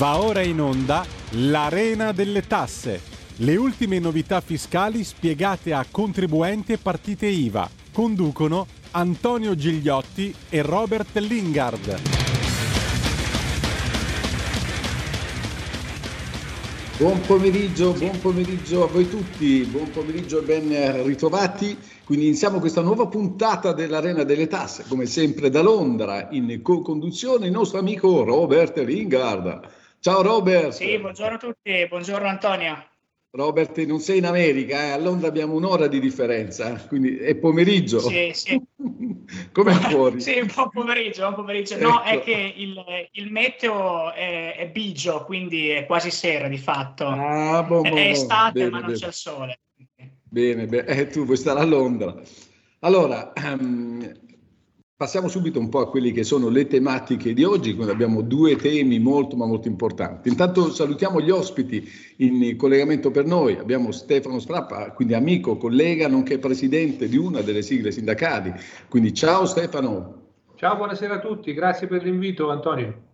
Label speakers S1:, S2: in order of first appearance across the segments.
S1: Va ora in onda l'Arena delle Tasse. Le ultime novità fiscali spiegate a contribuenti e partite IVA. Conducono Antonio Gigliotti e Robert Lingard.
S2: Buon pomeriggio, buon pomeriggio a voi tutti, buon pomeriggio e ben ritrovati. Quindi iniziamo questa nuova puntata dell'Arena delle Tasse, come sempre da Londra, in co-conduzione il nostro amico Robert Lingard. Ciao Robert.
S3: Sì, buongiorno a tutti, buongiorno Antonio.
S2: Robert, non sei in America, eh? a Londra abbiamo un'ora di differenza, quindi è pomeriggio.
S3: Sì, sì.
S2: Come fuori?
S3: sì, un po' pomeriggio, un pomeriggio. No, ecco. è che il, il meteo è, è, bigio, quindi è quasi sera di fatto. Ah, boh, boh, è, è estate, bene, ma non bene. c'è il sole.
S2: Bene, bene. Eh, tu vuoi stare a Londra. Allora, um, Passiamo subito un po' a quelle che sono le tematiche di oggi, quindi abbiamo due temi molto ma molto importanti. Intanto salutiamo gli ospiti in collegamento per noi, abbiamo Stefano Strappa, quindi amico, collega, nonché presidente di una delle sigle sindacali. Quindi ciao Stefano.
S4: Ciao, buonasera a tutti, grazie per l'invito Antonio.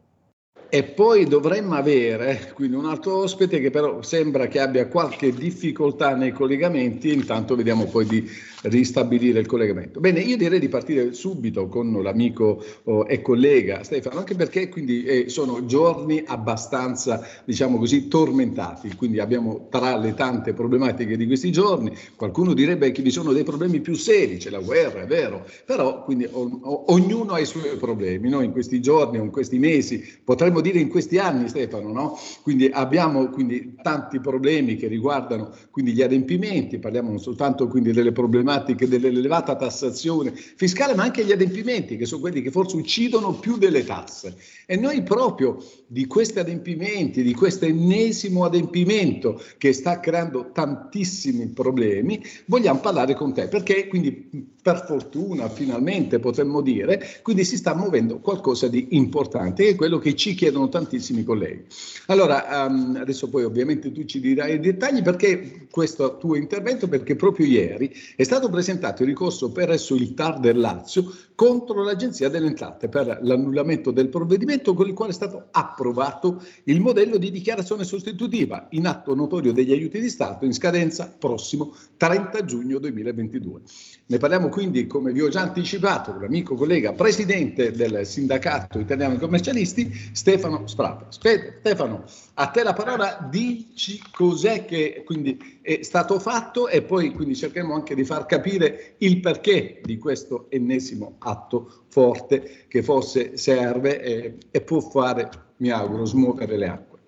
S2: E poi dovremmo avere quindi un altro ospite che però sembra che abbia qualche difficoltà nei collegamenti, intanto vediamo poi di ristabilire il collegamento. Bene, io direi di partire subito con l'amico oh, e collega Stefano, anche perché quindi eh, sono giorni abbastanza, diciamo così, tormentati, quindi abbiamo tra le tante problematiche di questi giorni, qualcuno direbbe che vi sono dei problemi più seri, c'è la guerra, è vero, però quindi o, o, ognuno ha i suoi problemi, noi in questi giorni in questi mesi potremmo potremmo dire in questi anni, Stefano, no? Quindi abbiamo quindi, tanti problemi che riguardano quindi, gli adempimenti, parliamo non soltanto quindi, delle problematiche dell'elevata tassazione fiscale, ma anche gli adempimenti, che sono quelli che forse uccidono più delle tasse. E noi proprio di questi adempimenti, di questo ennesimo adempimento che sta creando tantissimi problemi, vogliamo parlare con te, perché quindi per fortuna finalmente potremmo dire, quindi si sta muovendo qualcosa di importante, che è quello che ci chiedono tantissimi colleghi. Allora, um, adesso poi ovviamente tu ci dirai i dettagli perché questo tuo intervento, perché proprio ieri è stato presentato il ricorso presso il TAR del Lazio contro l'Agenzia delle Entrate per l'annullamento del provvedimento con il quale è stato approvato il modello di dichiarazione sostitutiva in atto notorio degli aiuti di Stato in scadenza prossimo 30 giugno 2022. Ne parliamo quindi, come vi ho già anticipato, con l'amico collega presidente del Sindacato Italiano dei Commercialisti, Stefano Sprata. Stefano, a te la parola, dici cos'è che quindi è stato fatto e poi quindi cercheremo anche di far capire il perché di questo ennesimo atto forte che forse serve e, e può fare, mi auguro, smuovere le acque.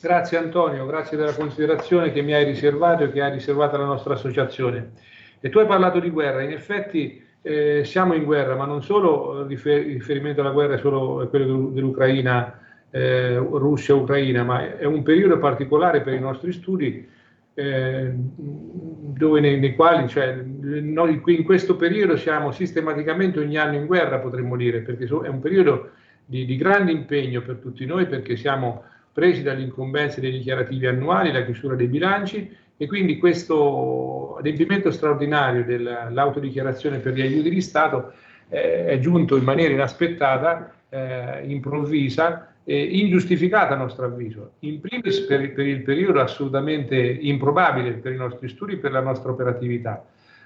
S4: Grazie Antonio, grazie della considerazione che mi hai riservato e che ha riservato alla nostra associazione. E tu hai parlato di guerra, in effetti eh, siamo in guerra, ma non solo rifer- riferimento alla guerra è solo quello dell'Ucraina, eh, Russia-Ucraina, ma è un periodo particolare per i nostri studi eh, dove nei, nei quali, cioè, noi in questo periodo siamo sistematicamente ogni anno in guerra, potremmo dire, perché è un periodo di, di grande impegno per tutti noi, perché siamo presi dalle incombenze dei dichiarativi annuali, la chiusura dei bilanci e quindi questo adempimento straordinario dell'autodichiarazione per gli aiuti di Stato eh, è giunto in maniera inaspettata, eh, improvvisa e ingiustificata a nostro avviso. In primis per, per il periodo assolutamente improbabile per i nostri studi per la nostra operatività,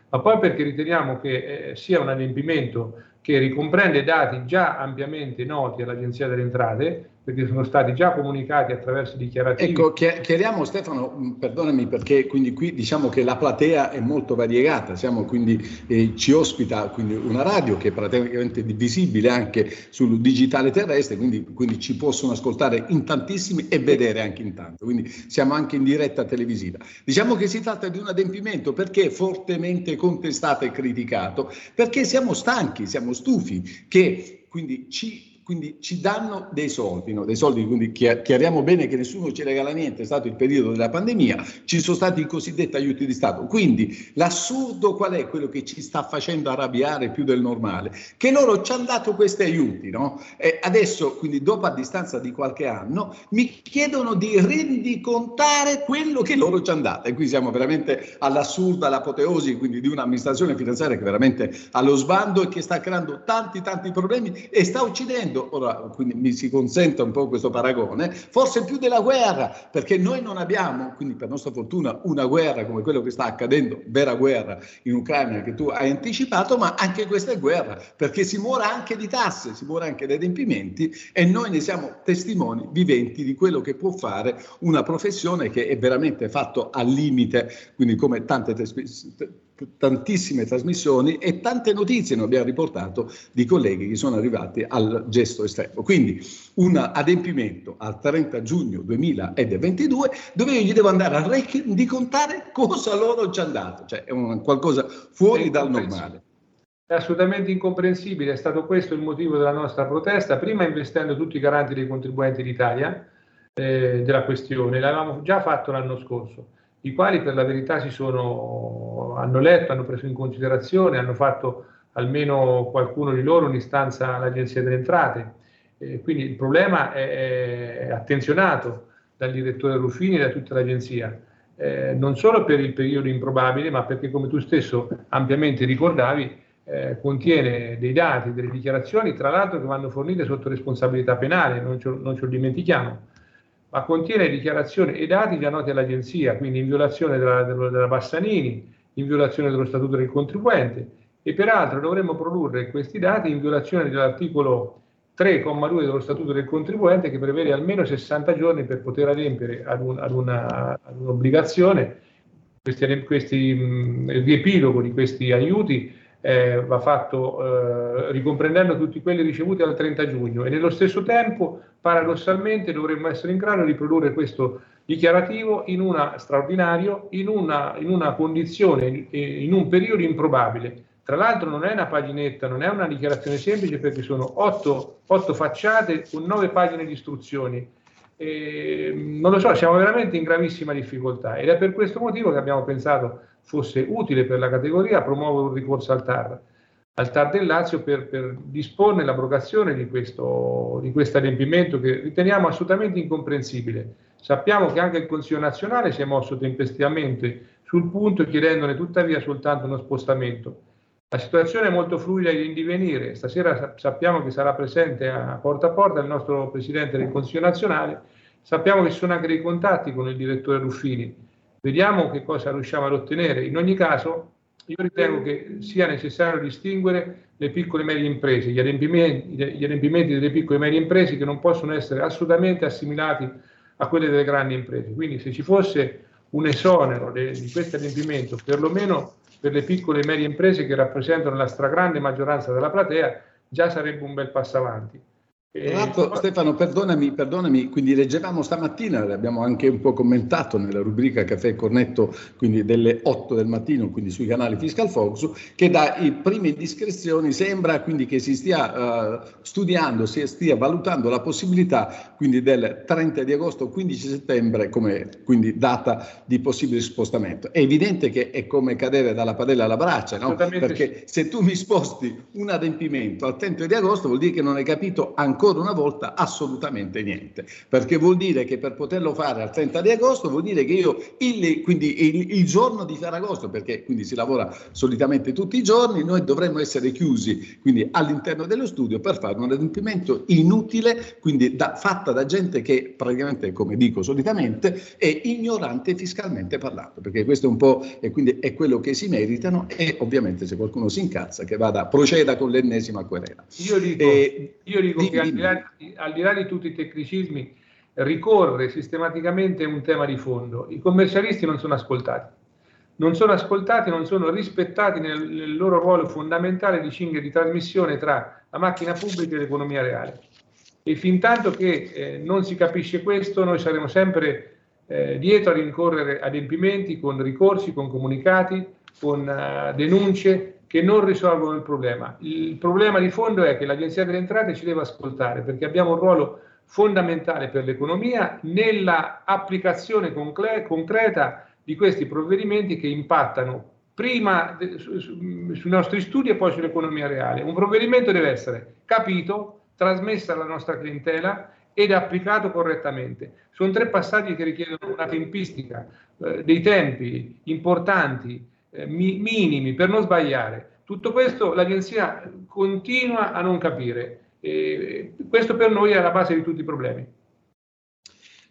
S4: ma poi perché riteniamo che eh, sia un adempimento che ricomprende dati già ampiamente noti all'Agenzia delle Entrate, perché sono stati già comunicati attraverso dichiarazioni.
S2: Ecco, chiariamo Stefano, mm, perdonami perché quindi qui diciamo che la platea è molto variegata, siamo quindi, eh, ci ospita quindi una radio che è praticamente visibile anche sul digitale terrestre, quindi, quindi, ci possono ascoltare in tantissimi e vedere anche in tanto, quindi siamo anche in diretta televisiva. Diciamo che si tratta di un adempimento perché fortemente contestato e criticato, perché siamo stanchi, siamo stufi che quindi ci quindi ci danno dei soldi, no? dei soldi, quindi chiariamo bene che nessuno ci regala niente, è stato il periodo della pandemia, ci sono stati i cosiddetti aiuti di Stato. Quindi l'assurdo qual è quello che ci sta facendo arrabbiare più del normale? Che loro ci hanno dato questi aiuti, no? E adesso, quindi dopo a distanza di qualche anno, mi chiedono di rendicontare quello che loro ci hanno dato. E qui siamo veramente all'assurdo, all'apoteosi, quindi di un'amministrazione finanziaria che veramente ha lo sbando e che sta creando tanti tanti problemi e sta uccidendo vivendo, ora quindi mi si consenta un po' questo paragone, forse più della guerra, perché noi non abbiamo, quindi per nostra fortuna, una guerra come quello che sta accadendo, vera guerra in Ucraina che tu hai anticipato, ma anche questa è guerra, perché si muore anche di tasse, si muore anche di adempimenti e noi ne siamo testimoni viventi di quello che può fare una professione che è veramente fatto al limite, quindi come tante tantissime trasmissioni e tante notizie noi abbiamo riportato di colleghi che sono arrivati al gesto estremo. Quindi un adempimento al 30 giugno 2022 dove io gli devo andare a rendicontare cosa loro ci hanno dato, cioè è un, qualcosa fuori dal normale.
S4: È assolutamente incomprensibile, è stato questo il motivo della nostra protesta, prima investendo tutti i garanti dei contribuenti d'Italia eh, della questione, l'avevamo già fatto l'anno scorso i quali per la verità si sono, hanno letto, hanno preso in considerazione, hanno fatto almeno qualcuno di loro un'istanza all'Agenzia delle Entrate. Eh, quindi il problema è, è, attenzionato dal direttore Ruffini e da tutta l'Agenzia, eh, non solo per il periodo improbabile, ma perché come tu stesso ampiamente ricordavi, eh, contiene dei dati, delle dichiarazioni, tra l'altro che vanno fornite sotto responsabilità penale, non ce, non ce lo dimentichiamo ma contiene dichiarazioni e dati noti all'agenzia, quindi in violazione della, della Bassanini, in violazione dello Statuto del contribuente e peraltro dovremmo produrre questi dati in violazione dell'articolo 3,2 dello Statuto del contribuente che prevede almeno 60 giorni per poter adempiere ad, un, ad, una, ad un'obbligazione. Questi, questi mh, riepilogo di questi aiuti eh, va fatto eh, ricomprendendo tutti quelli ricevuti al 30 giugno e nello stesso tempo paradossalmente dovremmo essere in grado di produrre questo dichiarativo in una straordinario, in una, in una condizione, in un periodo improbabile. Tra l'altro non è una paginetta, non è una dichiarazione semplice perché sono otto, otto facciate con nove pagine di istruzioni. E, non lo so, siamo veramente in gravissima difficoltà ed è per questo motivo che abbiamo pensato fosse utile per la categoria promuovere un ricorso al TAR, al TAR del Lazio per, per disporne l'abrogazione di questo, di questo adempimento che riteniamo assolutamente incomprensibile. Sappiamo che anche il Consiglio nazionale si è mosso tempestivamente sul punto chiedendone tuttavia soltanto uno spostamento. La situazione è molto fluida in divenire. Stasera sappiamo che sarà presente a porta a porta il nostro Presidente del Consiglio nazionale. Sappiamo che ci sono anche dei contatti con il direttore Ruffini Vediamo che cosa riusciamo ad ottenere. In ogni caso, io ritengo che sia necessario distinguere le piccole e medie imprese, gli adempimenti, gli adempimenti delle piccole e medie imprese che non possono essere assolutamente assimilati a quelli delle grandi imprese. Quindi se ci fosse un esonero di questo adempimento, perlomeno per le piccole e medie imprese che rappresentano la stragrande maggioranza della platea, già sarebbe un bel passo avanti.
S2: Tra l'altro, Stefano, perdonami, perdonami, quindi leggevamo stamattina, l'abbiamo anche un po' commentato nella rubrica Caffè Cornetto, quindi delle 8 del mattino, quindi sui canali Fiscal Focus, che dai prime indiscrezioni sembra quindi che si stia uh, studiando, si stia valutando la possibilità quindi del 30 di agosto 15 settembre come quindi data di possibile spostamento. È evidente che è come cadere dalla padella alla braccia, no? Perché se tu mi sposti un adempimento al 30 di agosto vuol dire che non hai capito ancora ancora una volta assolutamente niente, perché vuol dire che per poterlo fare al 30 di agosto vuol dire che io il, quindi il, il giorno di Ferragosto, perché quindi si lavora solitamente tutti i giorni, noi dovremmo essere chiusi quindi all'interno dello studio per fare un adempimento inutile, quindi da, fatta da gente che praticamente, come dico solitamente, è ignorante fiscalmente parlando, perché questo è un po' e quindi è quello che si meritano e ovviamente se qualcuno si incazza che vada, proceda con l'ennesima querela.
S4: Io dico, e, io dico di, che di, là, al di là di tutti i tecnicismi, ricorre sistematicamente un tema di fondo. I commercialisti non sono ascoltati, non sono ascoltati, non sono rispettati nel, nel loro ruolo fondamentale di cinghia di trasmissione tra la macchina pubblica e l'economia reale. E fin tanto che eh, non si capisce questo, noi saremo sempre eh, dietro a rincorrere adempimenti con ricorsi, con comunicati, con uh, denunce che non risolvono il problema. Il problema di fondo è che l'Agenzia delle Entrate ci deve ascoltare perché abbiamo un ruolo fondamentale per l'economia nella applicazione concre- concreta di questi provvedimenti che impattano prima de- su- su- sui nostri studi e poi sull'economia reale. Un provvedimento deve essere capito, trasmesso alla nostra clientela ed applicato correttamente. Sono tre passaggi che richiedono una tempistica, eh, dei tempi importanti, eh, minimi per non sbagliare. Tutto questo l'agenzia continua a non capire E questo per noi è la base di tutti i problemi.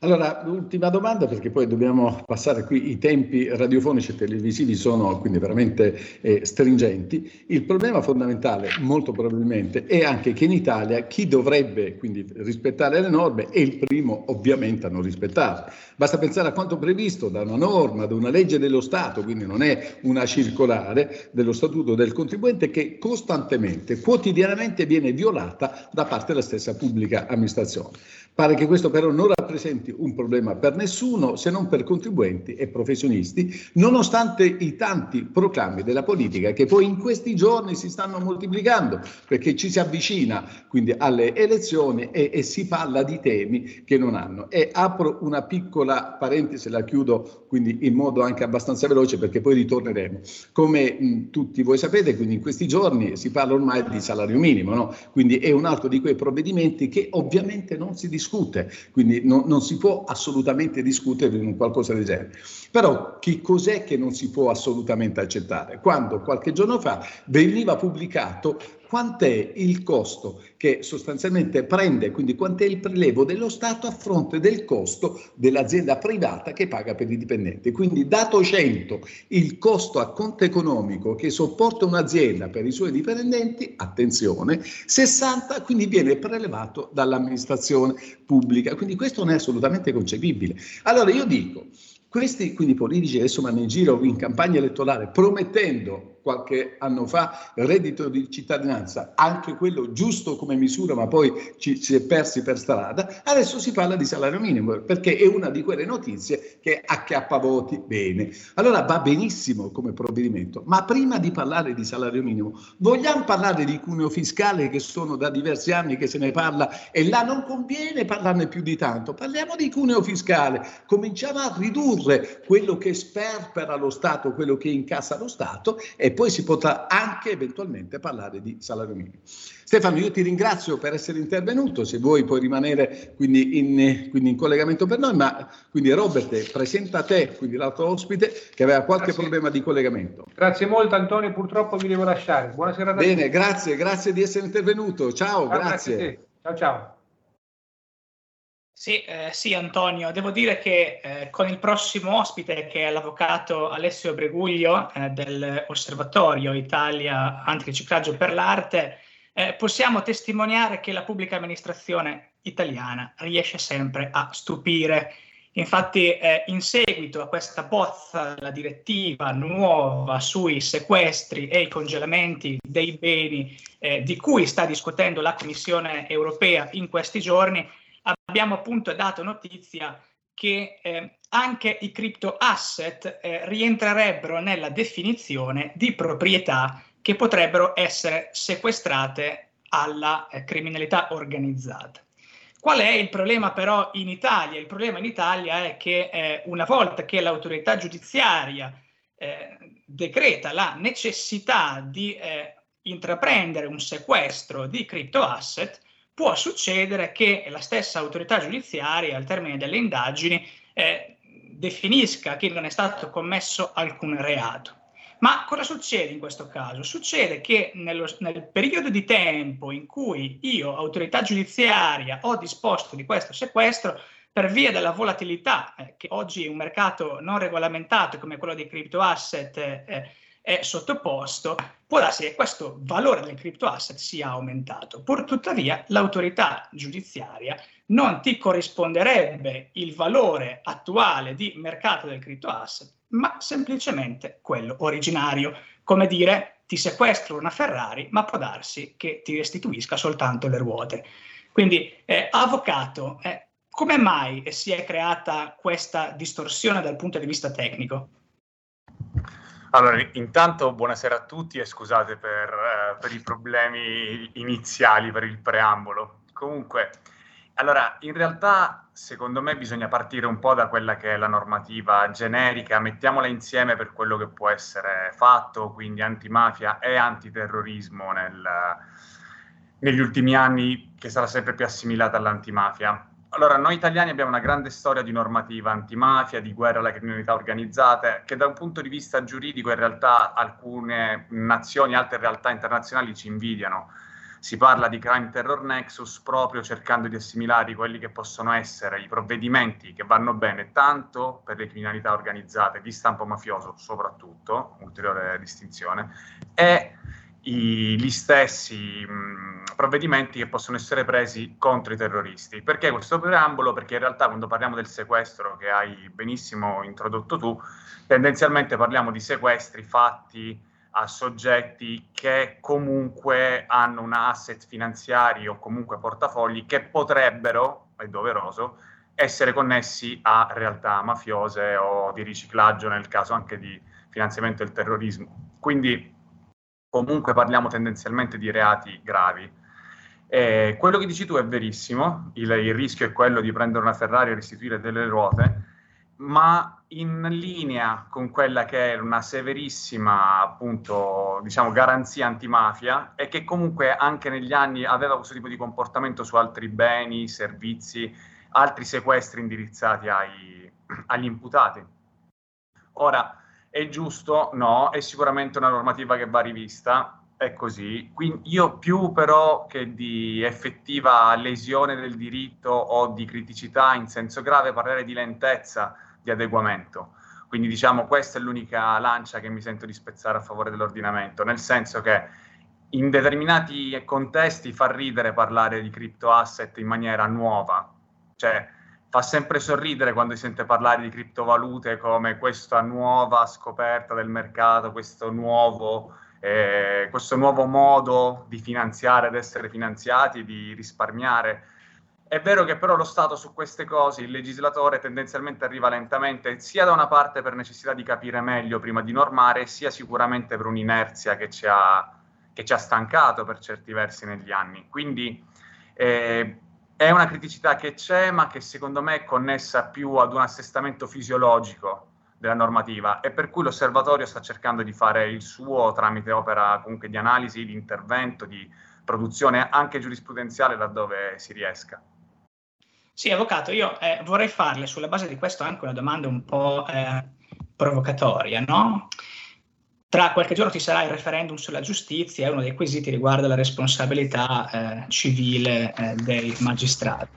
S2: Allora, l'ultima domanda, perché poi dobbiamo passare qui, i tempi radiofonici e televisivi sono quindi veramente eh, stringenti. Il problema fondamentale, molto probabilmente, è anche che in Italia chi dovrebbe quindi rispettare le norme è il primo ovviamente a non rispettarle. Basta pensare a quanto previsto da una norma, da una legge dello Stato, quindi non è una circolare dello Statuto del contribuente che costantemente, quotidianamente viene violata da parte della stessa pubblica amministrazione. Pare che questo però non rappresenti un problema per nessuno se non per contribuenti e professionisti, nonostante i tanti proclami della politica che poi in questi giorni si stanno moltiplicando, perché ci si avvicina quindi alle elezioni e, e si parla di temi che non hanno. E apro una piccola parentesi, la chiudo quindi in modo anche abbastanza veloce perché poi ritorneremo. Come mh, tutti voi sapete, quindi in questi giorni si parla ormai di salario minimo, no? quindi è un altro di quei provvedimenti che ovviamente non si discute discute, quindi no, non si può assolutamente discutere di un qualcosa del genere. Però che cos'è che non si può assolutamente accettare? Quando qualche giorno fa veniva pubblicato quant'è il costo che sostanzialmente prende, quindi quant'è il prelevo dello Stato a fronte del costo dell'azienda privata che paga per i dipendenti. Quindi dato 100 il costo a conto economico che sopporta un'azienda per i suoi dipendenti, attenzione, 60 quindi viene prelevato dall'amministrazione pubblica. Quindi questo non è assolutamente concepibile. Allora io dico, questi quindi politici adesso vanno in giro in campagna elettorale promettendo qualche anno fa reddito di cittadinanza, anche quello giusto come misura, ma poi ci si è persi per strada, adesso si parla di salario minimo, perché è una di quelle notizie che acchiappa voti. Bene. Allora va benissimo come provvedimento, ma prima di parlare di salario minimo, vogliamo parlare di cuneo fiscale che sono da diversi anni che se ne parla e là non conviene parlarne più di tanto, parliamo di cuneo fiscale, cominciamo a ridurre quello che sperpera lo Stato, quello che incassa lo Stato e poi si potrà anche eventualmente parlare di salario minimo. Stefano, io ti ringrazio per essere intervenuto, se vuoi puoi rimanere quindi in, quindi in collegamento per noi, ma quindi Robert, presenta te, quindi l'altro ospite, che aveva qualche grazie. problema di collegamento.
S4: Grazie molto Antonio, purtroppo vi devo lasciare. Buonasera a
S2: tutti. Bene, grazie, grazie di essere intervenuto. Ciao, ciao grazie.
S4: grazie ciao, ciao.
S3: Sì, eh, sì, Antonio, devo dire che eh, con il prossimo ospite, che è l'avvocato Alessio Breguglio eh, dell'Osservatorio Italia Antiriciclaggio per l'Arte, eh, possiamo testimoniare che la pubblica amministrazione italiana riesce sempre a stupire. Infatti, eh, in seguito a questa bozza, la direttiva nuova sui sequestri e i congelamenti dei beni eh, di cui sta discutendo la Commissione europea in questi giorni, abbiamo appunto dato notizia che eh, anche i crypto asset eh, rientrerebbero nella definizione di proprietà che potrebbero essere sequestrate alla eh, criminalità organizzata. Qual è il problema però in Italia? Il problema in Italia è che eh, una volta che l'autorità giudiziaria eh, decreta la necessità di eh, intraprendere un sequestro di crypto asset, può succedere che la stessa autorità giudiziaria, al termine delle indagini, eh, definisca che non è stato commesso alcun reato. Ma cosa succede in questo caso? Succede che nello, nel periodo di tempo in cui io, autorità giudiziaria, ho disposto di questo sequestro, per via della volatilità, eh, che oggi un mercato non regolamentato come quello dei crypto asset eh, è sottoposto, può darsi che questo valore del crypto asset sia aumentato. Pur tuttavia, l'autorità giudiziaria non ti corrisponderebbe il valore attuale di mercato del crypto asset, ma semplicemente quello originario. Come dire, ti sequestro una Ferrari, ma può darsi che ti restituisca soltanto le ruote. Quindi, eh, avvocato, eh, come mai si è creata questa distorsione dal punto di vista tecnico?
S5: Allora, intanto buonasera a tutti e scusate per, eh, per, i problemi iniziali, per il preambolo. Comunque, allora, in realtà, secondo me bisogna partire un po' da quella che è la normativa generica, mettiamola insieme per quello che può essere fatto, quindi antimafia e antiterrorismo nel, negli ultimi anni, che sarà sempre più assimilata all'antimafia. Allora, noi italiani abbiamo una grande storia di normativa antimafia, di guerra alla criminalità organizzata, che da un punto di vista giuridico in realtà alcune nazioni, altre realtà internazionali ci invidiano. si parla di crime terror nexus proprio cercando di assimilare quelli che possono essere i provvedimenti che vanno bene tanto per le criminalità organizzate di stampo mafioso soprattutto, ulteriore distinzione, e i, gli stessi mh, provvedimenti che possono essere presi contro i terroristi. Perché questo preambolo? Perché in realtà quando parliamo del sequestro che hai benissimo introdotto tu, tendenzialmente parliamo di sequestri fatti a soggetti che comunque hanno un asset finanziari o comunque portafogli che potrebbero, è doveroso, essere connessi a realtà mafiose o di riciclaggio nel caso anche di finanziamento del terrorismo. Quindi comunque parliamo tendenzialmente di reati gravi. Eh, quello che dici tu è verissimo, il, il rischio è quello di prendere una Ferrari e restituire delle ruote, ma in linea con quella che è una severissima, appunto, diciamo, garanzia antimafia e che comunque anche negli anni aveva questo tipo di comportamento su altri beni, servizi, altri sequestri indirizzati ai, agli imputati. Ora, è giusto? No, è sicuramente una normativa che va rivista, è così. Quindi io più però che di effettiva lesione del diritto o di criticità in senso grave parlerei di lentezza di adeguamento. Quindi diciamo questa è l'unica lancia che mi sento di spezzare a favore dell'ordinamento, nel senso che in determinati contesti fa ridere parlare di crypto asset in maniera nuova, cioè fa sempre sorridere quando si sente parlare di criptovalute come questa nuova scoperta del mercato, questo nuovo, eh, questo nuovo modo di finanziare, ed essere finanziati, di risparmiare. È vero che però lo Stato su queste cose, il legislatore tendenzialmente arriva lentamente, sia da una parte per necessità di capire meglio prima di normare, sia sicuramente per un'inerzia che ci ha, che ci ha stancato per certi versi negli anni. Quindi eh, è una criticità che c'è, ma che secondo me è connessa più ad un assestamento fisiologico della normativa e per cui l'osservatorio sta cercando di fare il suo tramite opera comunque di analisi, di intervento, di produzione anche giurisprudenziale laddove si riesca.
S3: Sì, avvocato, io eh, vorrei farle sulla base di questo anche una domanda un po' eh, provocatoria, no? Tra qualche giorno ci sarà il referendum sulla giustizia e uno dei quesiti riguarda la responsabilità eh, civile eh, dei magistrati.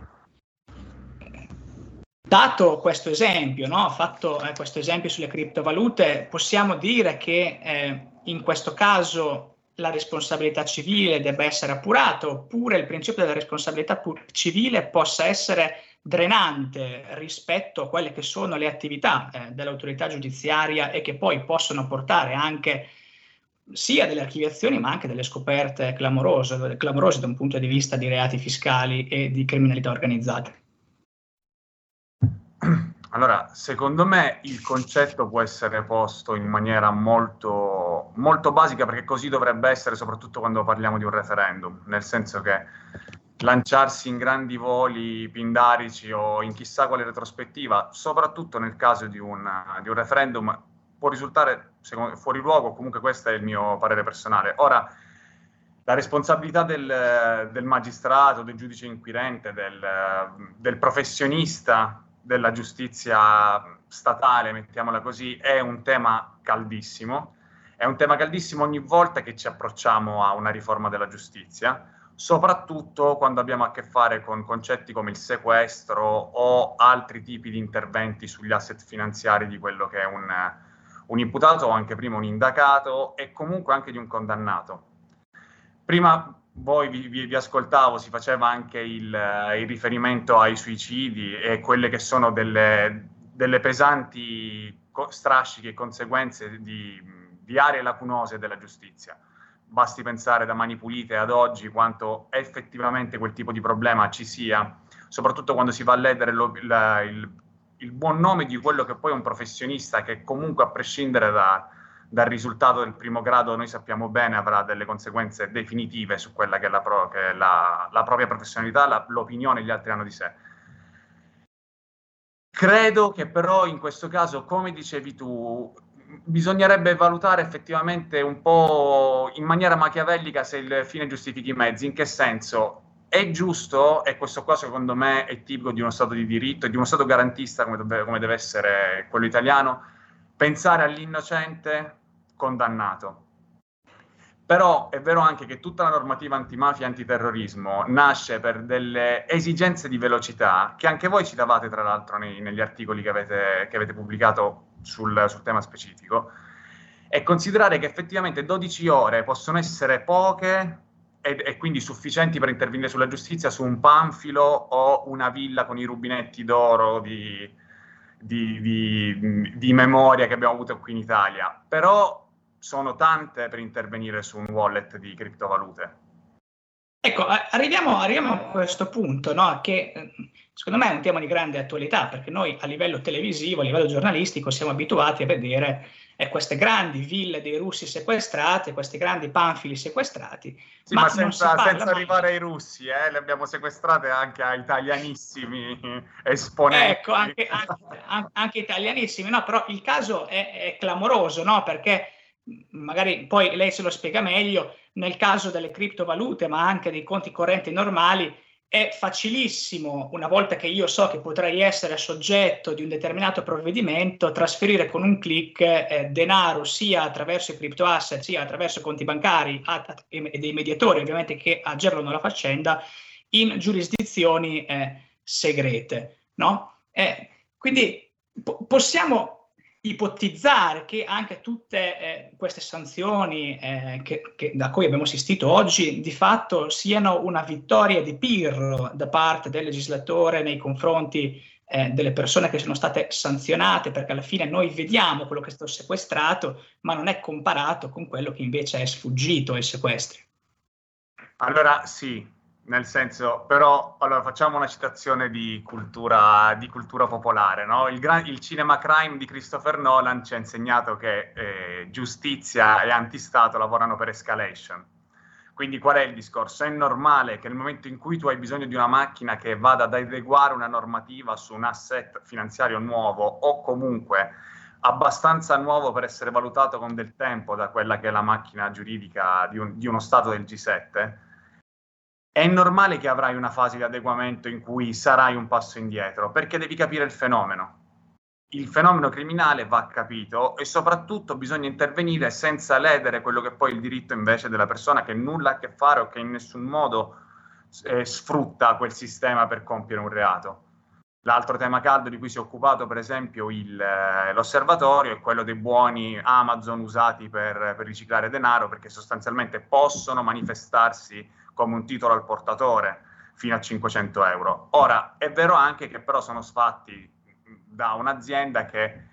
S3: Dato questo esempio, no? fatto eh, questo esempio sulle criptovalute, possiamo dire che eh, in questo caso la responsabilità civile debba essere appurata oppure il principio della responsabilità pu- civile possa essere drenante rispetto a quelle che sono le attività eh, dell'autorità giudiziaria e che poi possono portare anche sia delle archiviazioni ma anche delle scoperte clamorose, clamorose da un punto di vista di reati fiscali e di criminalità organizzata.
S5: Allora, secondo me il concetto può essere posto in maniera molto, molto basica perché così dovrebbe essere soprattutto quando parliamo di un referendum, nel senso che lanciarsi in grandi voli pindarici o in chissà quale retrospettiva, soprattutto nel caso di un, di un referendum, può risultare secondo, fuori luogo, comunque questo è il mio parere personale. Ora, la responsabilità del, del magistrato, del giudice inquirente, del, del professionista della giustizia statale, mettiamola così, è un tema caldissimo. È un tema caldissimo ogni volta che ci approcciamo a una riforma della giustizia, soprattutto quando abbiamo a che fare con concetti come il sequestro o altri tipi di interventi sugli asset finanziari di quello che è un, un imputato o anche prima un indagato e comunque anche di un condannato. Prima voi vi, vi, vi, ascoltavo, si faceva anche il, il, riferimento ai suicidi e quelle che sono delle, delle pesanti strasciche conseguenze di, di, aree lacunose della giustizia. Basti pensare da Mani Pulite ad oggi quanto effettivamente quel tipo di problema ci sia, soprattutto quando si va a ledere lo, la, il, il buon nome di quello che poi è un professionista che comunque a prescindere da, dal risultato del primo grado noi sappiamo bene avrà delle conseguenze definitive su quella che è la, pro, che è la, la propria professionalità, l'opinione che gli altri hanno di sé. Credo che però in questo caso, come dicevi tu, bisognerebbe valutare effettivamente un po' in maniera machiavellica se il fine giustifichi i mezzi. In che senso? È giusto, e questo qua secondo me è tipico di uno Stato di diritto di uno Stato garantista come deve, come deve essere quello italiano, pensare all'innocente condannato. Però è vero anche che tutta la normativa antimafia e antiterrorismo nasce per delle esigenze di velocità che anche voi citavate tra l'altro nei, negli articoli che avete, che avete pubblicato sul, sul, tema specifico e considerare che effettivamente 12 ore possono essere poche e, quindi sufficienti per intervenire sulla giustizia su un panfilo o una villa con i rubinetti d'oro di, di, di, di memoria che abbiamo avuto qui in Italia. Però sono tante per intervenire su un wallet di criptovalute.
S3: Ecco, arriviamo, arriviamo a questo punto, no? che eh, secondo me è un tema di grande attualità, perché noi a livello televisivo, a livello giornalistico, siamo abituati a vedere eh, queste grandi ville dei russi sequestrate, questi grandi panfili sequestrati.
S5: Sì, ma, ma senza, senza arrivare ai russi, eh? le abbiamo sequestrate anche a italianissimi esponenti.
S3: Ecco, anche, anche, anche italianissimi, no? però il caso è, è clamoroso, no? perché magari poi lei se lo spiega meglio, nel caso delle criptovalute, ma anche dei conti correnti normali, è facilissimo, una volta che io so che potrei essere soggetto di un determinato provvedimento, trasferire con un clic eh, denaro sia attraverso i crypto asset, sia attraverso conti bancari e dei mediatori ovviamente che agevolano la faccenda in giurisdizioni eh, segrete. No? Eh, quindi po- possiamo ipotizzare che anche tutte eh, queste sanzioni eh, che, che, da cui abbiamo assistito oggi di fatto siano una vittoria di Pirro da parte del legislatore nei confronti eh, delle persone che sono state sanzionate, perché alla fine noi vediamo quello che è stato sequestrato, ma non è comparato con quello che invece è sfuggito ai sequestri.
S5: Allora sì, nel senso, però, allora facciamo una citazione di cultura, di cultura popolare, no? il, gran, il, cinema crime di Christopher Nolan ci ha insegnato che eh, giustizia e antistato lavorano per escalation. Quindi qual è il discorso? È normale che nel momento in cui tu hai bisogno di una macchina che vada ad adeguare una normativa su un asset finanziario nuovo o comunque abbastanza nuovo per essere valutato con del tempo da quella che è la macchina giuridica di, un, di uno Stato del G7, è normale che avrai una fase di adeguamento in cui sarai un passo indietro, perché devi capire il fenomeno. Il fenomeno criminale va capito e soprattutto bisogna intervenire senza ledere quello che è poi il diritto invece della persona che nulla ha a che fare o che in nessun modo eh, sfrutta quel sistema per compiere un reato. L'altro tema caldo di cui si è occupato, per esempio, il, eh, l'osservatorio è quello dei buoni Amazon usati per, per riciclare denaro, perché sostanzialmente possono manifestarsi come un titolo al portatore fino a 500 euro. Ora, è vero anche che però sono sfatti da un'azienda che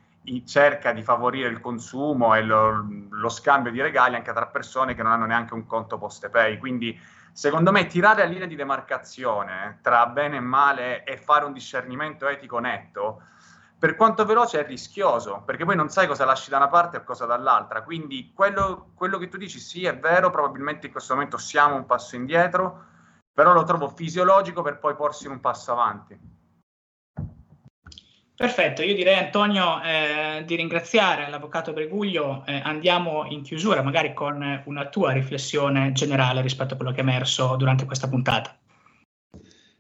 S5: cerca di favorire il consumo e lo, lo, scambio di regali anche tra persone che non hanno neanche un conto postepay. Quindi, secondo me, tirare a linea di demarcazione tra bene e male e fare un discernimento etico netto, per quanto veloce è rischioso, perché poi non sai cosa lasci da una parte e cosa dall'altra. Quindi quello, quello che tu dici sì, è vero, probabilmente in questo momento siamo un passo indietro, però lo trovo fisiologico per poi porsi un passo avanti.
S3: Perfetto, io direi Antonio eh, di ringraziare l'avvocato Breguglio, eh, andiamo in chiusura magari con una tua riflessione generale rispetto a quello che è emerso durante questa puntata.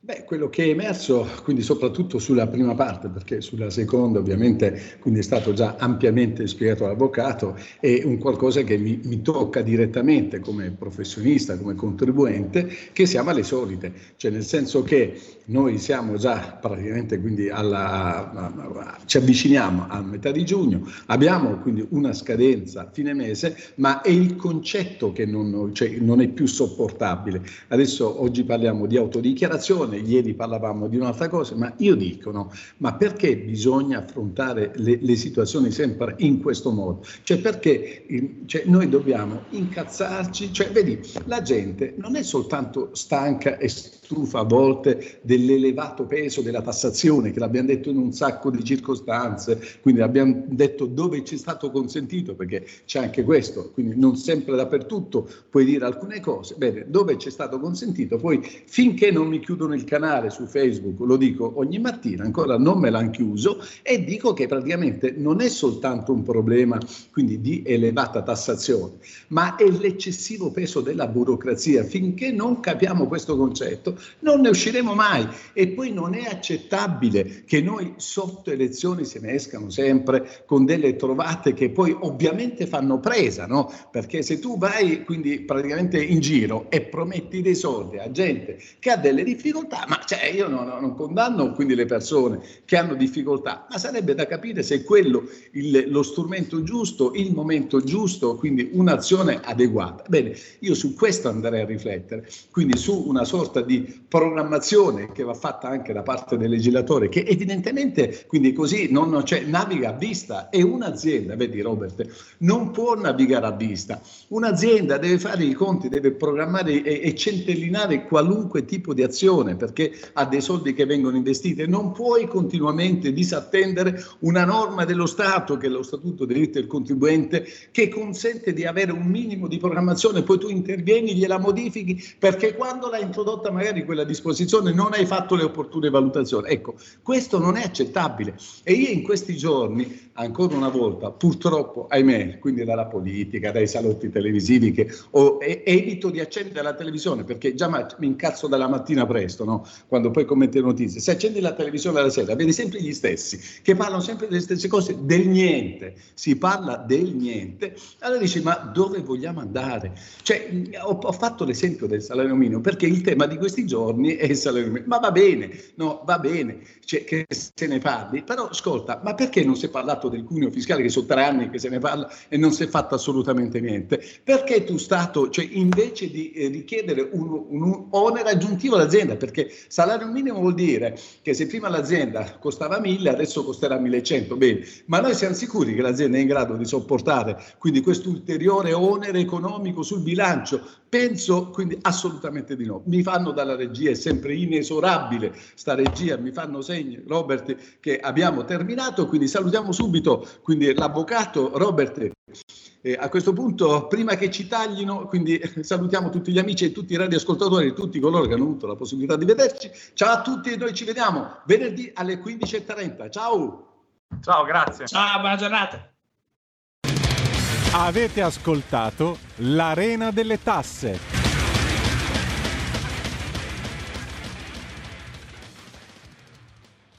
S2: Beh, quello che è emerso, quindi soprattutto sulla prima parte, perché sulla seconda ovviamente quindi è stato già ampiamente spiegato all'avvocato, è un qualcosa che mi, mi, tocca direttamente come professionista, come contribuente, che siamo alle solite, cioè nel senso che noi siamo già praticamente quindi alla, ci avviciniamo a metà di giugno, abbiamo quindi una scadenza a fine mese, ma è il concetto che non, cioè, non è più sopportabile. Adesso oggi parliamo di autodichiarazione discussione, ieri parlavamo di un'altra cosa, ma io dico, no, ma perché bisogna affrontare le, le situazioni sempre in questo modo? Cioè perché cioè, noi dobbiamo incazzarci, cioè vedi, la gente non è soltanto stanca e stufa a volte dell'elevato peso della tassazione, che l'abbiamo detto in un sacco di circostanze, quindi abbiamo detto dove ci è stato consentito, perché c'è anche questo, quindi non sempre dappertutto puoi dire alcune cose, bene, dove c'è stato consentito, poi finché non mi chiudono il canale su Facebook, lo dico ogni mattina, ancora non me l'hanno chiuso e dico che praticamente non è soltanto un problema quindi di elevata tassazione, ma è l'eccessivo peso della burocrazia. Finché non capiamo questo concetto non ne usciremo mai e poi non è accettabile che noi sotto elezioni se ne escano sempre con delle trovate che poi ovviamente fanno presa, no? Perché se tu vai quindi praticamente in giro e prometti dei soldi a gente che ha delle difficoltà, ma cioè, io non, non condanno quindi le persone che hanno difficoltà, ma sarebbe da capire se quello il, lo strumento giusto, il momento giusto, quindi un'azione adeguata. Bene, io su questo andrei a riflettere, quindi su una sorta di programmazione che va fatta anche da parte del legislatore, che evidentemente quindi così non cioè, naviga a vista e un'azienda, vedi Robert, non può navigare a vista. Un'azienda deve fare i conti, deve programmare e, e centellinare qualunque tipo di azione perché ha dei soldi che vengono investiti. Non puoi continuamente disattendere una norma dello Stato, che è lo Statuto dei diritti del contribuente, che consente di avere un minimo di programmazione, poi tu intervieni, gliela modifichi, perché quando l'hai introdotta magari quella disposizione non hai fatto le opportune valutazioni. Ecco, questo non è accettabile. E io in questi giorni, ancora una volta, purtroppo, ahimè, quindi dalla politica, dai salotti televisivi, che ho, evito di accendere la televisione perché già mi incazzo dalla mattina presto, no? quando poi commenti notizie. Se accendi la televisione alla sera, vedi sempre gli stessi che parlano sempre delle stesse cose, del niente. Si parla del niente. Allora dici, ma dove vogliamo andare? Cioè, ho, ho fatto l'esempio del salario minimo perché il tema di questi giorni è il salario minimo. Ma va bene, no, va bene cioè, che se ne parli, però ascolta, ma perché non si è parlato del cuneo fiscale che sono tre anni che se ne parla e non si è fatto assolutamente niente? Perché tu Stato, cioè, invece di eh, richiedere un, un, onere aggiuntivo all'azienda, perché salario minimo vuol dire che se prima l'azienda costava 1000, adesso costerà 1100, bene, ma noi siamo sicuri che l'azienda è in grado di sopportare quindi questo ulteriore onere economico sul bilancio? Penso quindi assolutamente di no. Mi fanno dalla regia, è sempre inesorabile sta regia, mi fanno segni, Robert, che abbiamo terminato, quindi salutiamo subito quindi l'avvocato Robert. Eh, a questo punto, prima che ci taglino, quindi salutiamo tutti gli amici e tutti i radioascoltatori tutti coloro che hanno avuto la possibilità di vederci. Ciao a tutti e noi ci vediamo venerdì alle 15.30. Ciao!
S5: Ciao, grazie.
S3: Ciao, buona giornata.
S1: Avete ascoltato l'Arena delle Tasse.